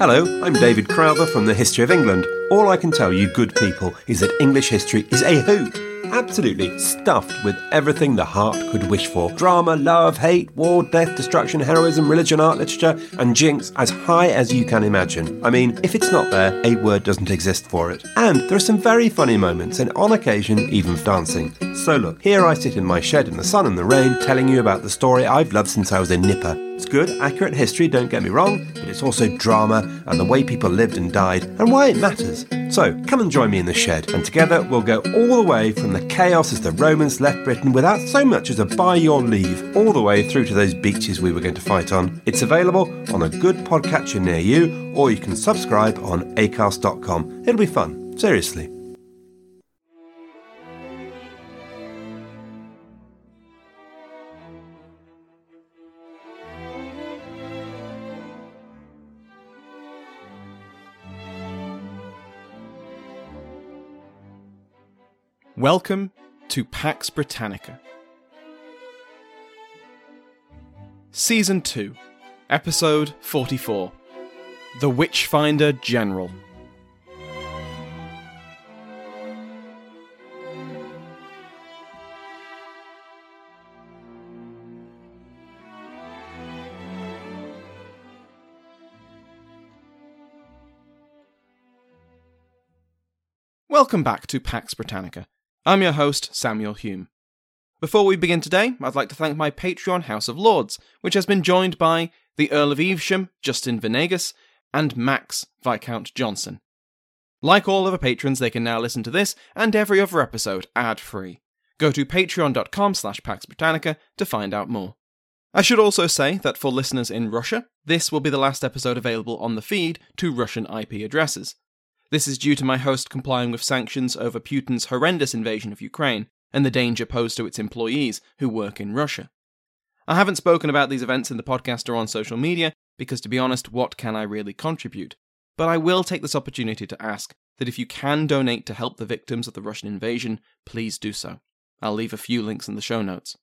Hello, I'm David Crowther from the History of England. All I can tell you, good people, is that English history is a hoot. Absolutely stuffed with everything the heart could wish for drama, love, hate, war, death, destruction, heroism, religion, art, literature, and jinx as high as you can imagine. I mean, if it's not there, a word doesn't exist for it. And there are some very funny moments, and on occasion, even dancing. So look, here I sit in my shed in the sun and the rain, telling you about the story I've loved since I was a nipper. It's good, accurate history, don't get me wrong, but it's also drama and the way people lived and died and why it matters. So come and join me in the shed, and together we'll go all the way from the chaos as the Romans left Britain without so much as a by your leave, all the way through to those beaches we were going to fight on. It's available on a good podcatcher near you, or you can subscribe on acast.com. It'll be fun, seriously. Welcome to Pax Britannica. Season 2, Episode 44 The Witchfinder General. Welcome back to Pax Britannica. I'm your host, Samuel Hume. Before we begin today, I'd like to thank my Patreon House of Lords, which has been joined by the Earl of Evesham, Justin Venegas, and Max Viscount Johnson. Like all other patrons, they can now listen to this and every other episode ad-free. Go to patreon.com slash Pax Britannica to find out more. I should also say that for listeners in Russia, this will be the last episode available on the feed to Russian IP addresses. This is due to my host complying with sanctions over Putin's horrendous invasion of Ukraine and the danger posed to its employees who work in Russia. I haven't spoken about these events in the podcast or on social media because, to be honest, what can I really contribute? But I will take this opportunity to ask that if you can donate to help the victims of the Russian invasion, please do so. I'll leave a few links in the show notes.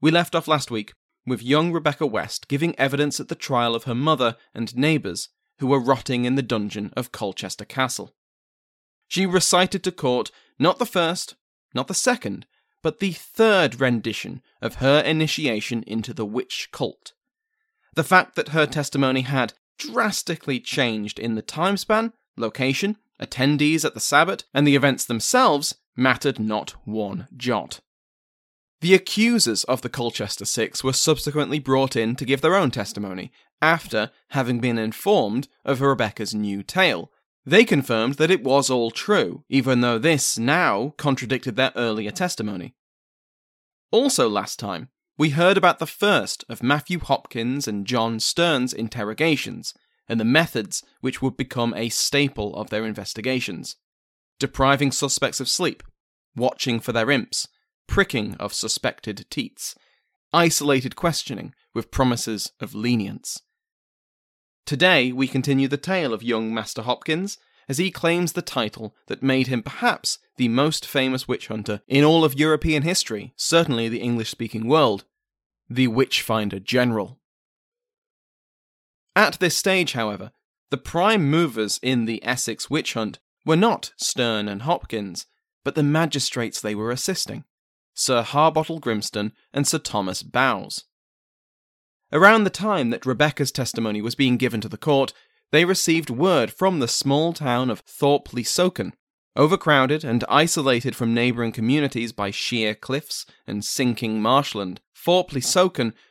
We left off last week with young Rebecca West giving evidence at the trial of her mother and neighbours who were rotting in the dungeon of Colchester Castle. She recited to court not the first, not the second, but the third rendition of her initiation into the witch cult. The fact that her testimony had drastically changed in the time span, location, attendees at the Sabbat, and the events themselves mattered not one jot. The accusers of the Colchester Six were subsequently brought in to give their own testimony, after having been informed of Rebecca's new tale. They confirmed that it was all true, even though this now contradicted their earlier testimony. Also, last time, we heard about the first of Matthew Hopkins and John Stern's interrogations, and the methods which would become a staple of their investigations depriving suspects of sleep, watching for their imps, pricking of suspected teats, isolated questioning with promises of lenience. Today, we continue the tale of young Master Hopkins as he claims the title that made him perhaps the most famous witch hunter in all of European history, certainly the English speaking world the Witchfinder General. At this stage, however, the prime movers in the Essex witch hunt were not Stern and Hopkins, but the magistrates they were assisting Sir Harbottle Grimston and Sir Thomas Bowes. Around the time that Rebecca's testimony was being given to the court, they received word from the small town of Thorpe overcrowded and isolated from neighbouring communities by sheer cliffs and sinking marshland. Thorpe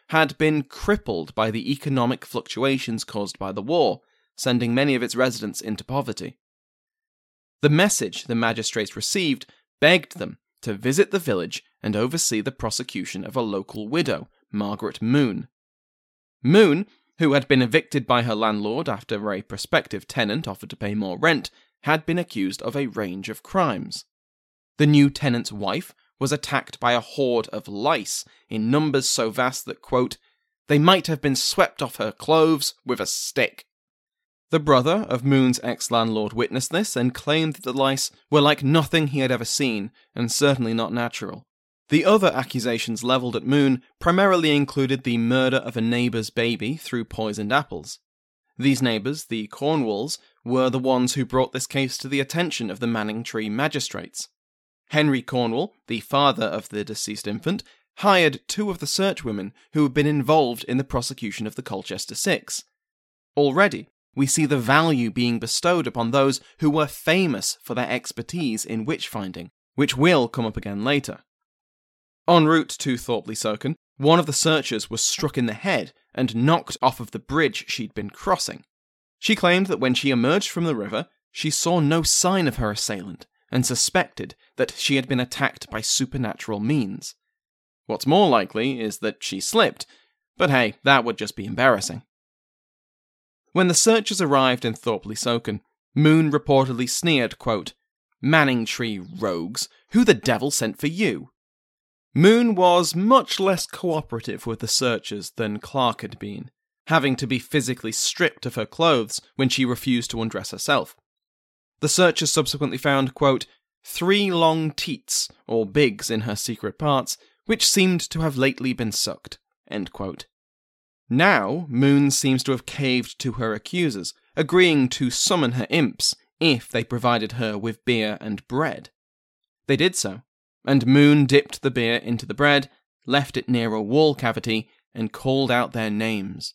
had been crippled by the economic fluctuations caused by the war, sending many of its residents into poverty. The message the magistrates received begged them to visit the village and oversee the prosecution of a local widow, Margaret Moon. Moon, who had been evicted by her landlord after a prospective tenant offered to pay more rent, had been accused of a range of crimes. The new tenant's wife was attacked by a horde of lice in numbers so vast that, quote, they might have been swept off her clothes with a stick. The brother of Moon's ex landlord witnessed this and claimed that the lice were like nothing he had ever seen, and certainly not natural. The other accusations levelled at Moon primarily included the murder of a neighbour's baby through poisoned apples. These neighbours, the Cornwalls, were the ones who brought this case to the attention of the Manningtree magistrates. Henry Cornwall, the father of the deceased infant, hired two of the searchwomen who had been involved in the prosecution of the Colchester Six. Already, we see the value being bestowed upon those who were famous for their expertise in witch finding, which will come up again later. En route to Thorpe Soken, one of the searchers was struck in the head and knocked off of the bridge she'd been crossing. She claimed that when she emerged from the river, she saw no sign of her assailant and suspected that she had been attacked by supernatural means. What's more likely is that she slipped, but hey, that would just be embarrassing. When the searchers arrived in Thorpe Soken, Moon reportedly sneered, quote, Manningtree rogues, who the devil sent for you? Moon was much less cooperative with the searchers than Clark had been, having to be physically stripped of her clothes when she refused to undress herself. The searchers subsequently found, quote, three long teats, or bigs, in her secret parts, which seemed to have lately been sucked. Now, Moon seems to have caved to her accusers, agreeing to summon her imps if they provided her with beer and bread. They did so, and Moon dipped the beer into the bread, left it near a wall cavity, and called out their names.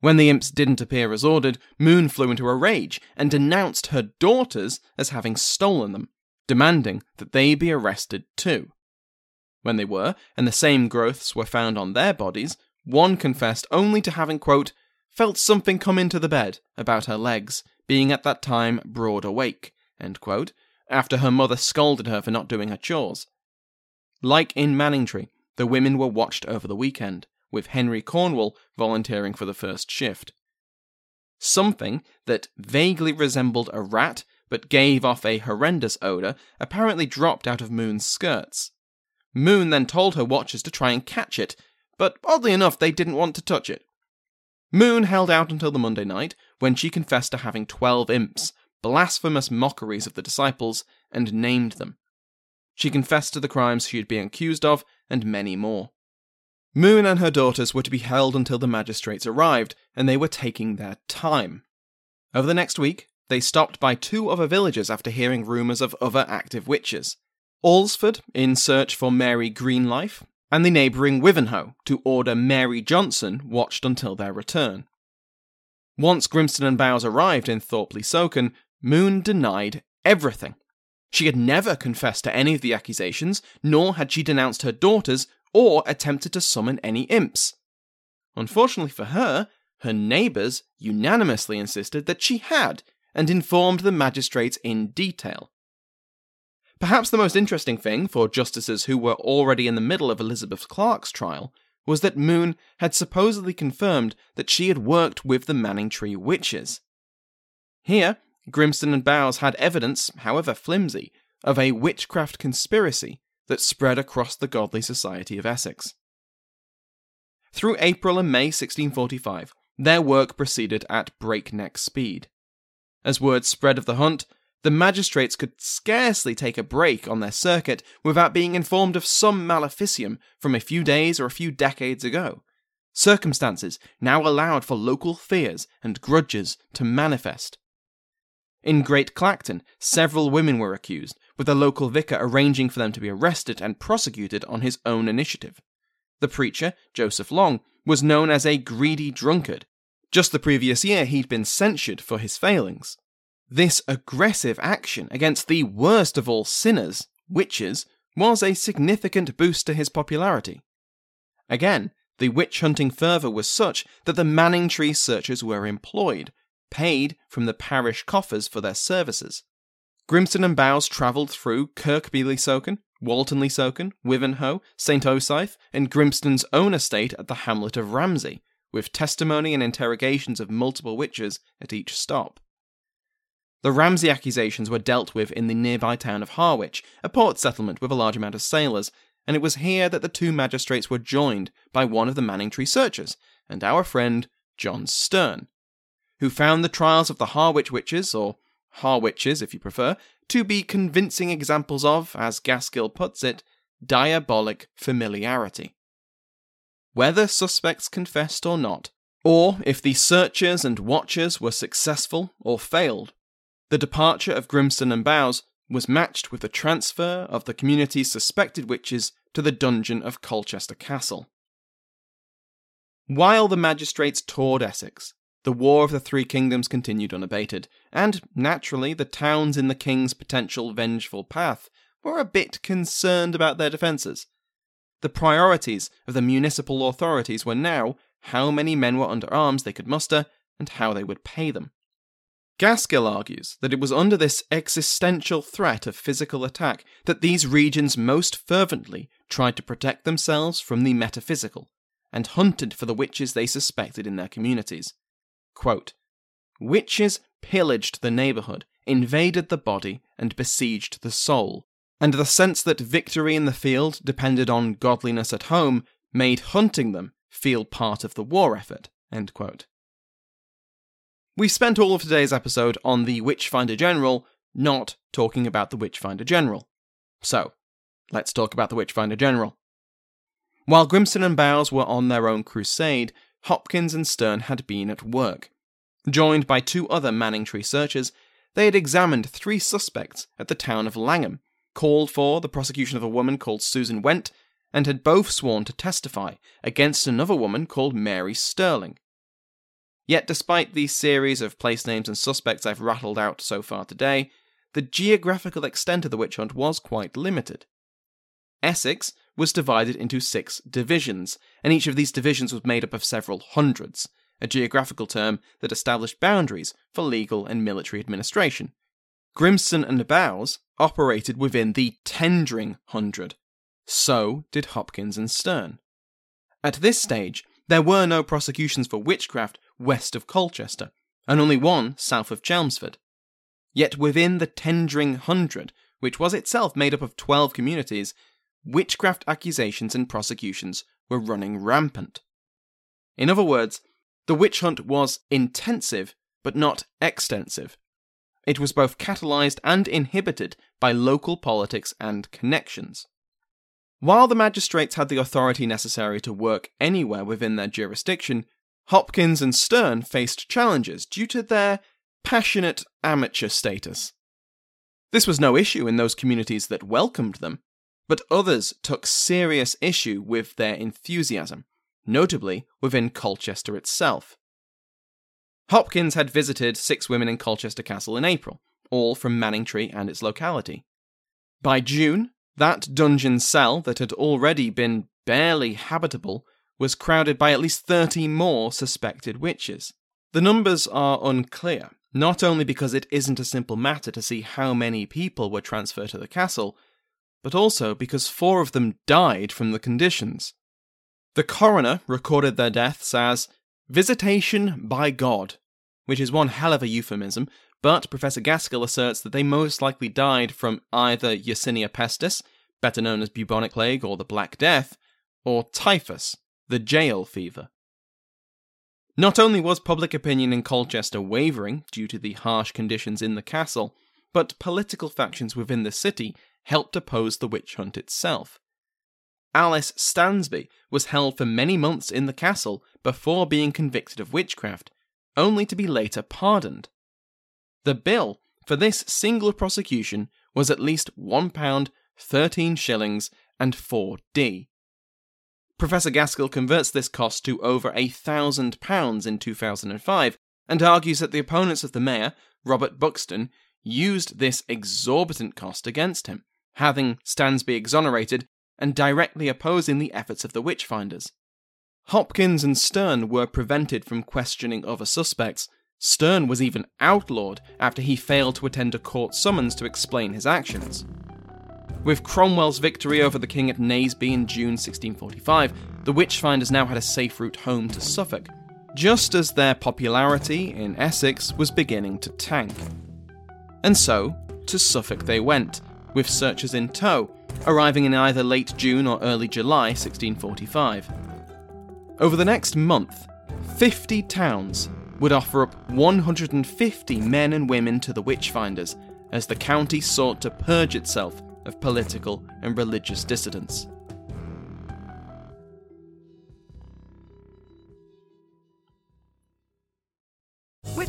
When the imps didn't appear as ordered, Moon flew into a rage and denounced her daughters as having stolen them, demanding that they be arrested too. When they were, and the same growths were found on their bodies, one confessed only to having, quote, felt something come into the bed about her legs, being at that time broad awake, end quote, after her mother scolded her for not doing her chores. Like in Manningtree, the women were watched over the weekend, with Henry Cornwall volunteering for the first shift. Something that vaguely resembled a rat but gave off a horrendous odour apparently dropped out of Moon's skirts. Moon then told her watchers to try and catch it, but oddly enough, they didn't want to touch it. Moon held out until the Monday night, when she confessed to having twelve imps, blasphemous mockeries of the disciples, and named them. She confessed to the crimes she had been accused of, and many more. Moon and her daughters were to be held until the magistrates arrived, and they were taking their time. Over the next week, they stopped by two other villages after hearing rumours of other active witches. Alresford, in search for Mary Greenlife, and the neighbouring Wivenhoe to order Mary Johnson watched until their return. Once Grimston and Bowes arrived in Thorpe le Soken, Moon denied everything. She had never confessed to any of the accusations, nor had she denounced her daughters or attempted to summon any imps. Unfortunately for her, her neighbours unanimously insisted that she had, and informed the magistrates in detail. Perhaps the most interesting thing for justices who were already in the middle of Elizabeth Clark's trial was that Moon had supposedly confirmed that she had worked with the Manningtree witches. Here, Grimston and Bowes had evidence, however flimsy, of a witchcraft conspiracy that spread across the godly society of Essex. Through April and May 1645, their work proceeded at breakneck speed. As word spread of the hunt, the magistrates could scarcely take a break on their circuit without being informed of some maleficium from a few days or a few decades ago. Circumstances now allowed for local fears and grudges to manifest. In Great Clacton, several women were accused, with the local vicar arranging for them to be arrested and prosecuted on his own initiative. The preacher, Joseph Long, was known as a greedy drunkard. Just the previous year, he'd been censured for his failings. This aggressive action against the worst of all sinners, witches, was a significant boost to his popularity. Again, the witch hunting fervour was such that the Manningtree searchers were employed, paid from the parish coffers for their services. Grimston and Bowes travelled through Kirkby le Soken, Walton le Soken, Wivenhoe, St. Osyth, and Grimston's own estate at the hamlet of Ramsey, with testimony and interrogations of multiple witches at each stop. The Ramsey accusations were dealt with in the nearby town of Harwich, a port settlement with a large amount of sailors, and it was here that the two magistrates were joined by one of the Manningtree searchers, and our friend John Stern, who found the trials of the Harwich witches, or Harwitches if you prefer, to be convincing examples of, as Gaskill puts it, diabolic familiarity. Whether suspects confessed or not, or if the searchers and watchers were successful or failed, the departure of Grimston and Bowes was matched with the transfer of the community's suspected witches to the dungeon of Colchester Castle. While the magistrates toured Essex, the War of the Three Kingdoms continued unabated, and naturally the towns in the king's potential vengeful path were a bit concerned about their defences. The priorities of the municipal authorities were now how many men were under arms they could muster and how they would pay them. Gaskill argues that it was under this existential threat of physical attack that these regions most fervently tried to protect themselves from the metaphysical, and hunted for the witches they suspected in their communities. Quote, Witches pillaged the neighbourhood, invaded the body, and besieged the soul, and the sense that victory in the field depended on godliness at home made hunting them feel part of the war effort. We spent all of today's episode on the Witchfinder General, not talking about the Witchfinder General. So, let's talk about the Witchfinder General. While Grimston and Bowes were on their own crusade, Hopkins and Stern had been at work. Joined by two other Manningtree searchers, they had examined three suspects at the town of Langham, called for the prosecution of a woman called Susan Went, and had both sworn to testify against another woman called Mary Sterling. Yet, despite the series of place names and suspects I've rattled out so far today, the geographical extent of the witch hunt was quite limited. Essex was divided into six divisions, and each of these divisions was made up of several hundreds, a geographical term that established boundaries for legal and military administration. Grimston and Bowes operated within the tendring hundred. So did Hopkins and Stern. At this stage, there were no prosecutions for witchcraft west of Colchester, and only one south of Chelmsford. Yet within the tendring hundred, which was itself made up of 12 communities, witchcraft accusations and prosecutions were running rampant. In other words, the witch hunt was intensive, but not extensive. It was both catalysed and inhibited by local politics and connections. While the magistrates had the authority necessary to work anywhere within their jurisdiction, Hopkins and Stern faced challenges due to their passionate amateur status. This was no issue in those communities that welcomed them, but others took serious issue with their enthusiasm, notably within Colchester itself. Hopkins had visited six women in Colchester Castle in April, all from Manningtree and its locality. By June, that dungeon cell that had already been barely habitable was crowded by at least 30 more suspected witches. The numbers are unclear, not only because it isn't a simple matter to see how many people were transferred to the castle, but also because four of them died from the conditions. The coroner recorded their deaths as visitation by God, which is one hell of a euphemism, but Professor Gaskill asserts that they most likely died from either Yersinia pestis, better known as bubonic plague or the Black Death, or typhus, the jail fever. Not only was public opinion in Colchester wavering due to the harsh conditions in the castle, but political factions within the city helped oppose the witch hunt itself. Alice Stansby was held for many months in the castle before being convicted of witchcraft, only to be later pardoned. The bill for this single prosecution was at least £1, 13 shillings, and 4d. Professor Gaskill converts this cost to over a thousand pounds in 2005 and argues that the opponents of the mayor, Robert Buxton, used this exorbitant cost against him, having Stansby exonerated and directly opposing the efforts of the witch-finders. Hopkins and Stern were prevented from questioning other suspects. Stern was even outlawed after he failed to attend a court summons to explain his actions. With Cromwell's victory over the king at Naseby in June 1645, the witch-finders now had a safe route home to Suffolk, just as their popularity in Essex was beginning to tank. And so, to Suffolk they went, with searchers in tow, arriving in either late June or early July 1645. Over the next month, 50 towns would offer up 150 men and women to the witch-finders as the county sought to purge itself of political and religious dissidents.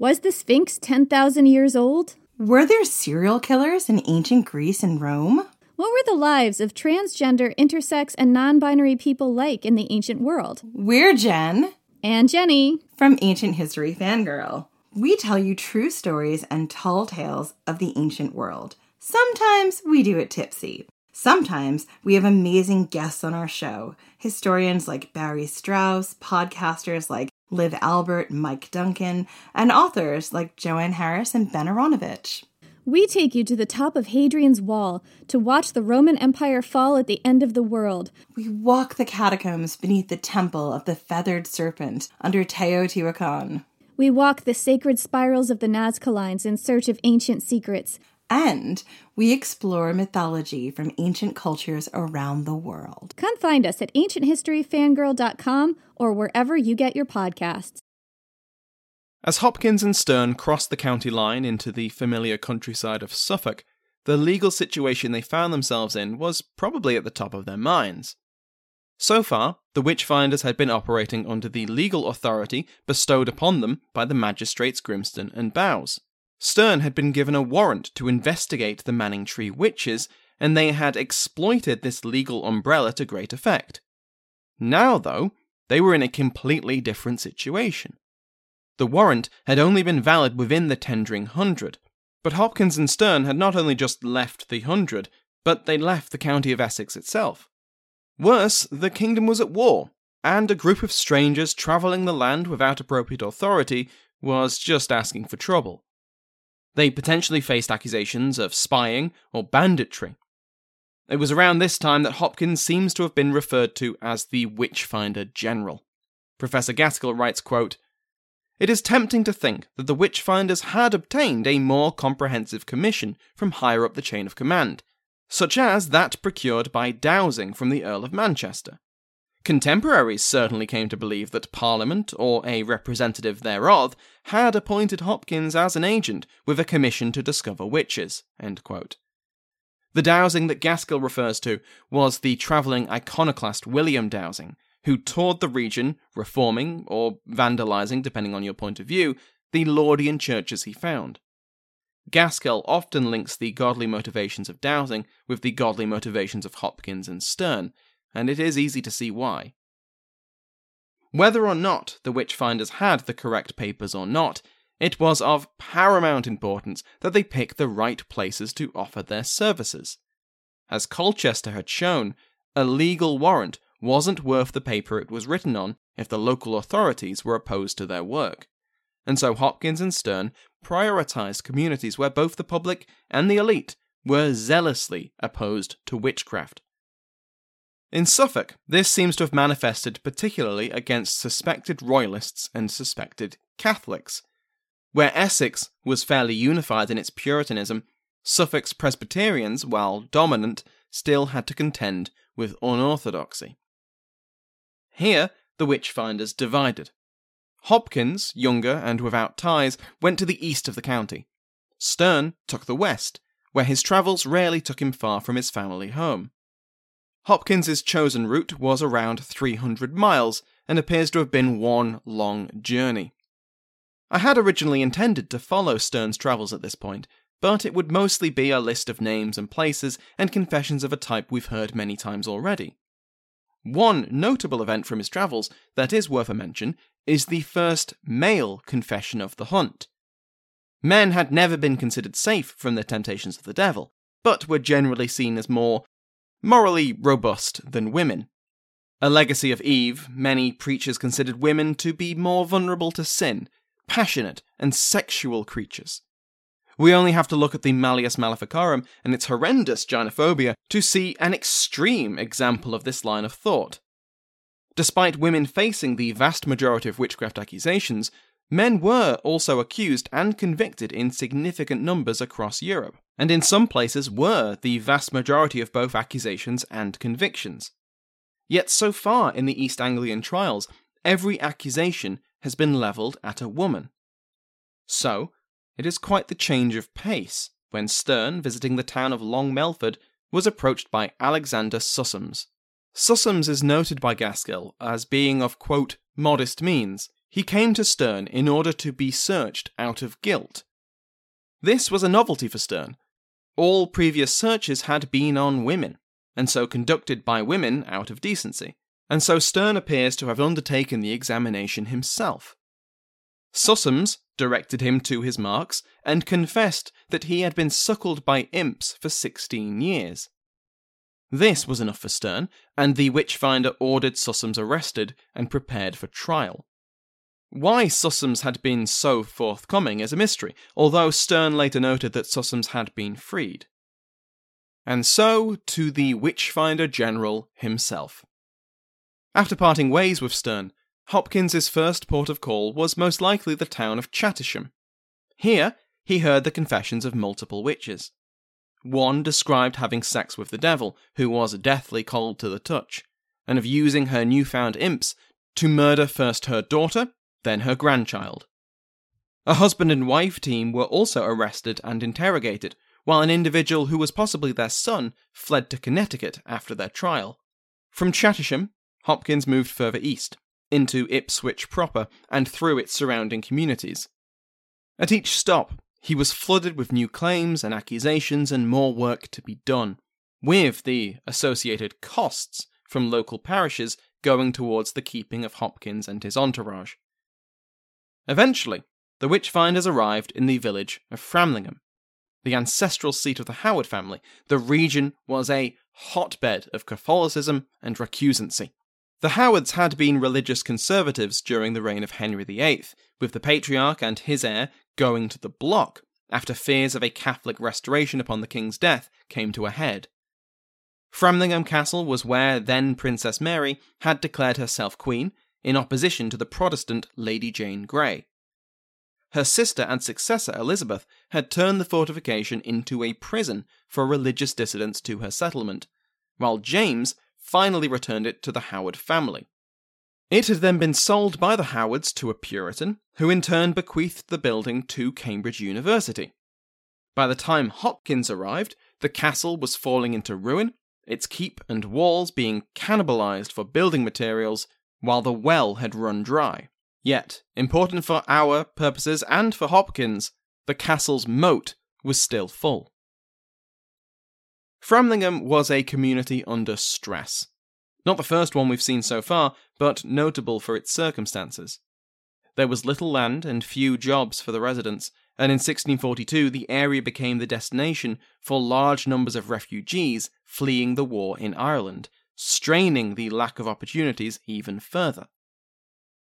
Was the Sphinx 10,000 years old? Were there serial killers in ancient Greece and Rome? What were the lives of transgender, intersex, and non binary people like in the ancient world? We're Jen. And Jenny. From Ancient History Fangirl. We tell you true stories and tall tales of the ancient world. Sometimes we do it tipsy. Sometimes we have amazing guests on our show historians like Barry Strauss, podcasters like Liv Albert, Mike Duncan, and authors like Joanne Harris and Ben Aaronovitch. We take you to the top of Hadrian's Wall to watch the Roman Empire fall at the end of the world. We walk the catacombs beneath the temple of the feathered serpent under Teotihuacan. We walk the sacred spirals of the Nazca Lines in search of ancient secrets. And we explore mythology from ancient cultures around the world. Come find us at ancienthistoryfangirl.com or wherever you get your podcasts. As Hopkins and Stern crossed the county line into the familiar countryside of Suffolk, the legal situation they found themselves in was probably at the top of their minds. So far, the witch-finders had been operating under the legal authority bestowed upon them by the magistrates Grimston and Bowes. Stern had been given a warrant to investigate the Manningtree witches, and they had exploited this legal umbrella to great effect. Now, though, they were in a completely different situation. The warrant had only been valid within the Tendring hundred, but Hopkins and Stern had not only just left the hundred, but they left the county of Essex itself. Worse, the kingdom was at war, and a group of strangers travelling the land without appropriate authority was just asking for trouble. They potentially faced accusations of spying or banditry. It was around this time that Hopkins seems to have been referred to as the Witchfinder General. Professor Gaskill writes, quote, It is tempting to think that the Witchfinders had obtained a more comprehensive commission from higher up the chain of command, such as that procured by Dowsing from the Earl of Manchester. Contemporaries certainly came to believe that Parliament, or a representative thereof, had appointed Hopkins as an agent with a commission to discover witches. The Dowsing that Gaskill refers to was the travelling iconoclast William Dowsing, who toured the region, reforming, or vandalising, depending on your point of view, the Laudian churches he found. Gaskill often links the godly motivations of Dowsing with the godly motivations of Hopkins and Stern, and it is easy to see why. Whether or not the Witchfinders had the correct papers or not, it was of paramount importance that they pick the right places to offer their services. As Colchester had shown, a legal warrant wasn't worth the paper it was written on if the local authorities were opposed to their work. And so Hopkins and Stern prioritized communities where both the public and the elite were zealously opposed to witchcraft. In Suffolk, this seems to have manifested particularly against suspected royalists and suspected Catholics. Where Essex was fairly unified in its Puritanism, Suffolk's Presbyterians, while dominant, still had to contend with unorthodoxy. Here, the witch finders divided. Hopkins, younger and without ties, went to the east of the county. Stern took the west, where his travels rarely took him far from his family home. Hopkins's chosen route was around 300 miles and appears to have been one long journey. I had originally intended to follow Sterne's travels at this point, but it would mostly be a list of names and places and confessions of a type we've heard many times already. One notable event from his travels that is worth a mention is the first male confession of the hunt. Men had never been considered safe from the temptations of the devil, but were generally seen as more morally robust than women. A legacy of Eve, many preachers considered women to be more vulnerable to sin, passionate, and sexual creatures. We only have to look at the Malleus Maleficarum and its horrendous gynophobia to see an extreme example of this line of thought. Despite women facing the vast majority of witchcraft accusations, men were also accused and convicted in significant numbers across Europe, and in some places were the vast majority of both accusations and convictions. Yet so far in the East Anglian trials, every accusation has been levelled at a woman. So, it is quite the change of pace when Sterne, visiting the town of Long Melford, was approached by Alexander Sussums. Sussums is noted by Gaskill as being of, quote, modest means. He came to Stern in order to be searched out of guilt. This was a novelty for Stern. All previous searches had been on women, and so conducted by women out of decency, and so Stern appears to have undertaken the examination himself. Sussums directed him to his marks, and confessed that he had been suckled by imps for sixteen years. This was enough for Stern, and the witchfinder ordered Sussums arrested and prepared for trial. Why Sussums had been so forthcoming is a mystery, although Stern later noted that Sussums had been freed. And so to the Witchfinder General himself. After parting ways with Stern, Hopkins's first port of call was most likely the town of Chattisham. Here, he heard the confessions of multiple witches. One described having sex with the devil, who was deathly cold to the touch, and of using her newfound imps to murder first her daughter, then her grandchild. A husband and wife team were also arrested and interrogated, while an individual who was possibly their son fled to Connecticut after their trial. From Chattisham, Hopkins moved further east, into Ipswich proper and through its surrounding communities. At each stop, he was flooded with new claims and accusations and more work to be done, with the associated costs from local parishes going towards the keeping of Hopkins and his entourage. Eventually, the witch-finders arrived in the village of Framlingham, the ancestral seat of the Howard family. The region was a hotbed of Catholicism and recusancy. The Howards had been religious conservatives during the reign of Henry VIII, with the patriarch and his heir going to the block after fears of a Catholic restoration upon the king's death came to a head. Framlingham Castle was where then Princess Mary had declared herself queen, in opposition to the Protestant Lady Jane Grey. Her sister and successor Elizabeth had turned the fortification into a prison for religious dissidents to her settlement, while James finally returned it to the Howard family. It had then been sold by the Howards to a Puritan, who in turn bequeathed the building to Cambridge University. By the time Hopkins arrived, the castle was falling into ruin, its keep and walls being cannibalized for building materials, while the well had run dry. Yet, important for our purposes and for Hopkins, the castle's moat was still full. Framlingham was a community under stress. Not the first one we've seen so far, but notable for its circumstances. There was little land and few jobs for the residents, and in 1642 the area became the destination for large numbers of refugees fleeing the war in Ireland, straining the lack of opportunities even further.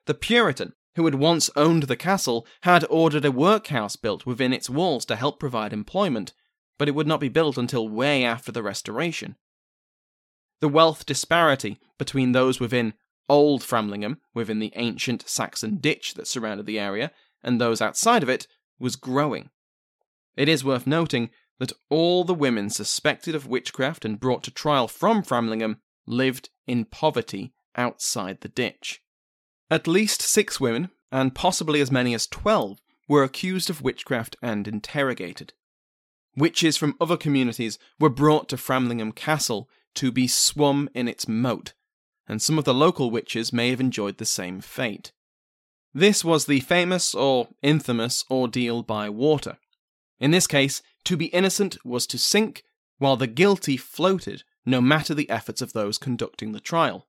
The Puritan, who had once owned the castle, had ordered a workhouse built within its walls to help provide employment, but it would not be built until way after the Restoration. The wealth disparity between those within Old Framlingham, within the ancient Saxon ditch that surrounded the area, and those outside of it, was growing. It is worth noting that all the women suspected of witchcraft and brought to trial from Framlingham lived in poverty outside the ditch. At least six women, and possibly as many as twelve, were accused of witchcraft and interrogated. Witches from other communities were brought to Framlingham Castle to be swum in its moat, and some of the local witches may have enjoyed the same fate. This was the famous or infamous ordeal by water. In this case, to be innocent was to sink, while the guilty floated, no matter the efforts of those conducting the trial.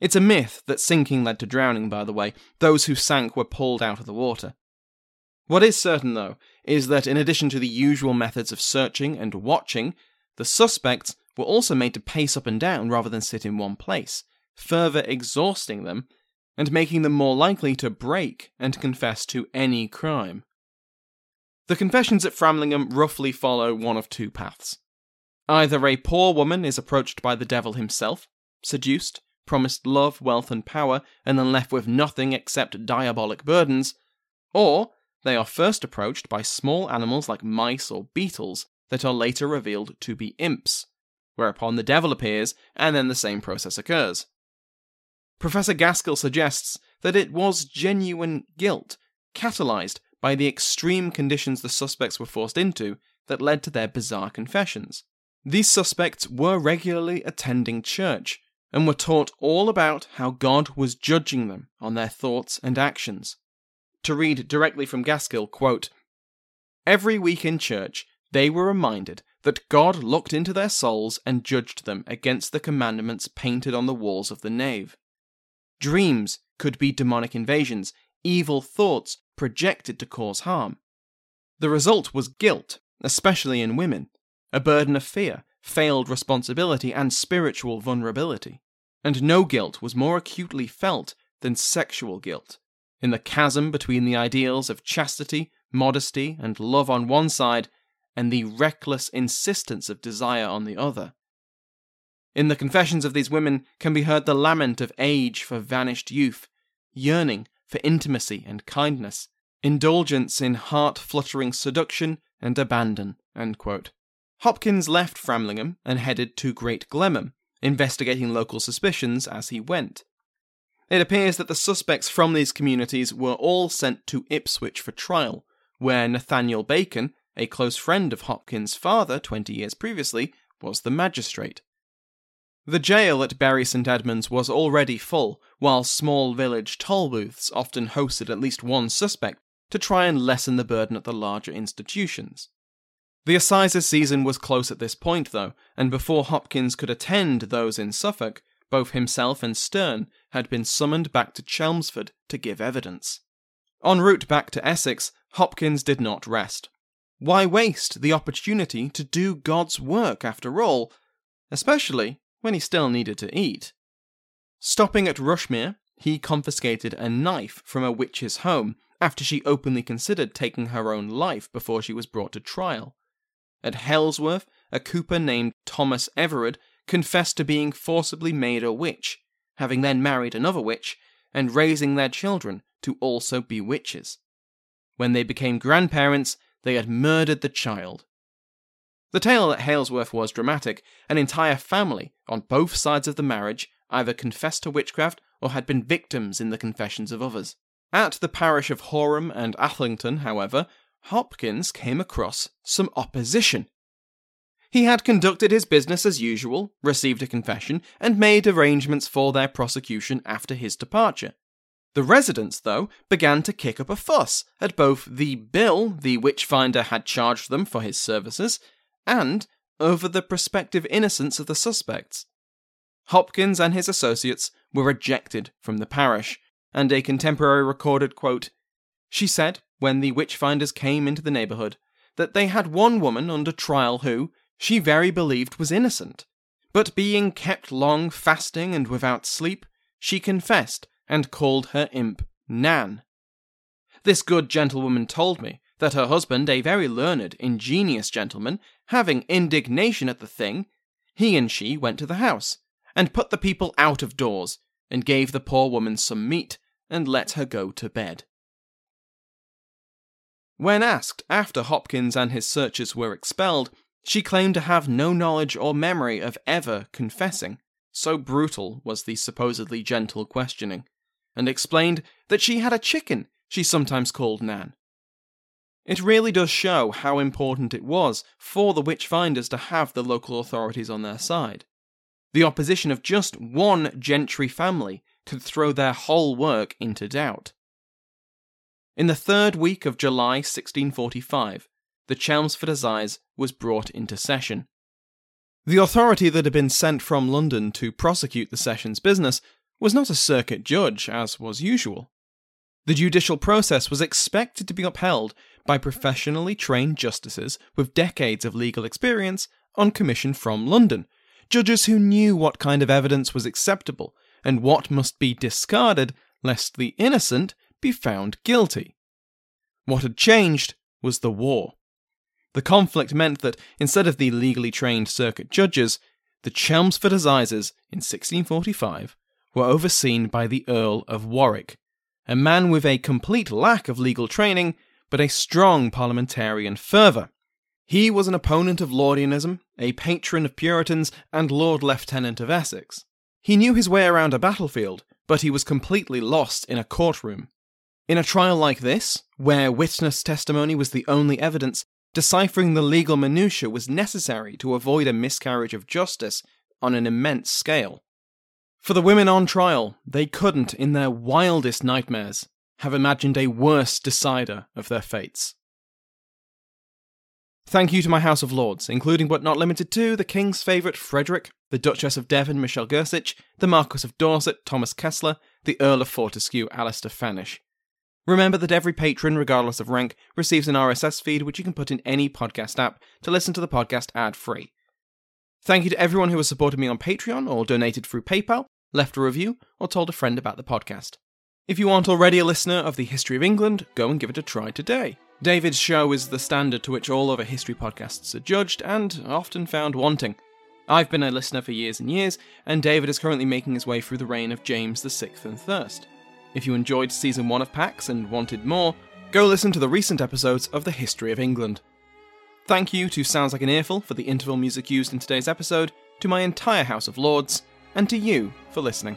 It's a myth that sinking led to drowning, by the way. Those who sank were pulled out of the water. What is certain, though, is that in addition to the usual methods of searching and watching, the suspects were also made to pace up and down rather than sit in one place, further exhausting them and making them more likely to break and confess to any crime. The confessions at Framlingham roughly follow one of two paths. Either a poor woman is approached by the devil himself, seduced, promised love, wealth, and power, and then left with nothing except diabolic burdens, or they are first approached by small animals like mice or beetles that are later revealed to be imps, whereupon the devil appears and then the same process occurs. Professor Gaskill suggests that it was genuine guilt, catalyzed by the extreme conditions the suspects were forced into, that led to their bizarre confessions. These suspects were regularly attending church and were taught all about how God was judging them on their thoughts and actions to read directly from Gaskill, quote, Every week in church, they were reminded that God looked into their souls and judged them against the commandments painted on the walls of the nave. Dreams could be demonic invasions, evil thoughts projected to cause harm. The result was guilt, especially in women, a burden of fear, failed responsibility, and spiritual vulnerability. And no guilt was more acutely felt than sexual guilt, in the chasm between the ideals of chastity, modesty, and love on one side, and the reckless insistence of desire on the other. In the confessions of these women can be heard the lament of age for vanished youth, yearning for intimacy and kindness, indulgence in heart fluttering seduction and abandon. Hopkins left Framlingham and headed to Great Glenham, investigating local suspicions as he went. It appears that the suspects from these communities were all sent to Ipswich for trial, where Nathaniel Bacon, a close friend of Hopkins' father 20 years previously, was the magistrate. The jail at Bury St Edmunds was already full, while small village toll booths often hosted at least one suspect to try and lessen the burden at the larger institutions. The Assizes season was close at this point, though, and before Hopkins could attend those in Suffolk, both himself and Stern had been summoned back to Chelmsford to give evidence. En route back to Essex, Hopkins did not rest. Why waste the opportunity to do God's work after all, especially when he still needed to eat? Stopping at Rushmere, he confiscated a knife from a witch's home after she openly considered taking her own life before she was brought to trial. At Halesworth, a cooper named Thomas Everard confessed to being forcibly made a witch, having then married another witch, and raising their children to also be witches. When they became grandparents, they had murdered the child. The tale at Halesworth was dramatic. An entire family, on both sides of the marriage, either confessed to witchcraft or had been victims in the confessions of others. At the parish of Horham and Athelington, however, Hopkins came across some opposition. He had conducted his business as usual, received a confession, and made arrangements for their prosecution after his departure. The residents, though, began to kick up a fuss at both the bill the witchfinder had charged them for his services and over the prospective innocence of the suspects. Hopkins and his associates were ejected from the parish, and a contemporary recorded quote, She said, when the witchfinders came into the neighbourhood, that they had one woman under trial who, she very believed was innocent. But being kept long fasting and without sleep, she confessed and called her imp Nan. This good gentlewoman told me that her husband, a very learned, ingenious gentleman, having indignation at the thing, he and she went to the house, and put the people out of doors, and gave the poor woman some meat, and let her go to bed. When asked after Hopkins and his searchers were expelled she claimed to have no knowledge or memory of ever confessing, so brutal was the supposedly gentle questioning, and explained that she had a chicken she sometimes called Nan. It really does show how important it was for the witch-finders to have the local authorities on their side. The opposition of just one gentry family could throw their whole work into doubt. In the third week of July 1645, the Chelmsford Assize was brought into session. The authority that had been sent from London to prosecute the session's business was not a circuit judge, as was usual. The judicial process was expected to be upheld by professionally trained justices with decades of legal experience on commission from London, judges who knew what kind of evidence was acceptable and what must be discarded lest the innocent be found guilty. What had changed was the war. The conflict meant that instead of the legally trained circuit judges, the Chelmsford Assizes in 1645 were overseen by the Earl of Warwick, a man with a complete lack of legal training but a strong parliamentarian fervour. He was an opponent of Laudianism, a patron of Puritans, and Lord Lieutenant of Essex. He knew his way around a battlefield, but he was completely lost in a courtroom. In a trial like this, where witness testimony was the only evidence, deciphering the legal minutiae was necessary to avoid a miscarriage of justice on an immense scale. For the women on trial, they couldn't, in their wildest nightmares, have imagined a worse decider of their fates. Thank you to my House of Lords, including but not limited to the King's favourite Frederick, the Duchess of Devon Michelle Gersich, the Marquis of Dorset Thomas Kessler, the Earl of Fortescue Alistair Fanish. Remember that every patron, regardless of rank, receives an RSS feed which you can put in any podcast app to listen to the podcast ad free. Thank you to everyone who has supported me on Patreon or donated through PayPal, left a review, or told a friend about the podcast. If you aren't already a listener of the History of England, go and give it a try today. David's show is the standard to which all other history podcasts are judged and often found wanting. I've been a listener for years and years, and David is currently making his way through the reign of James VI and First. If you enjoyed season 1 of PAX and wanted more, go listen to the recent episodes of the History of England. Thank you to Sounds Like an Earful for the interval music used in today's episode, to my entire House of Lords, and to you for listening.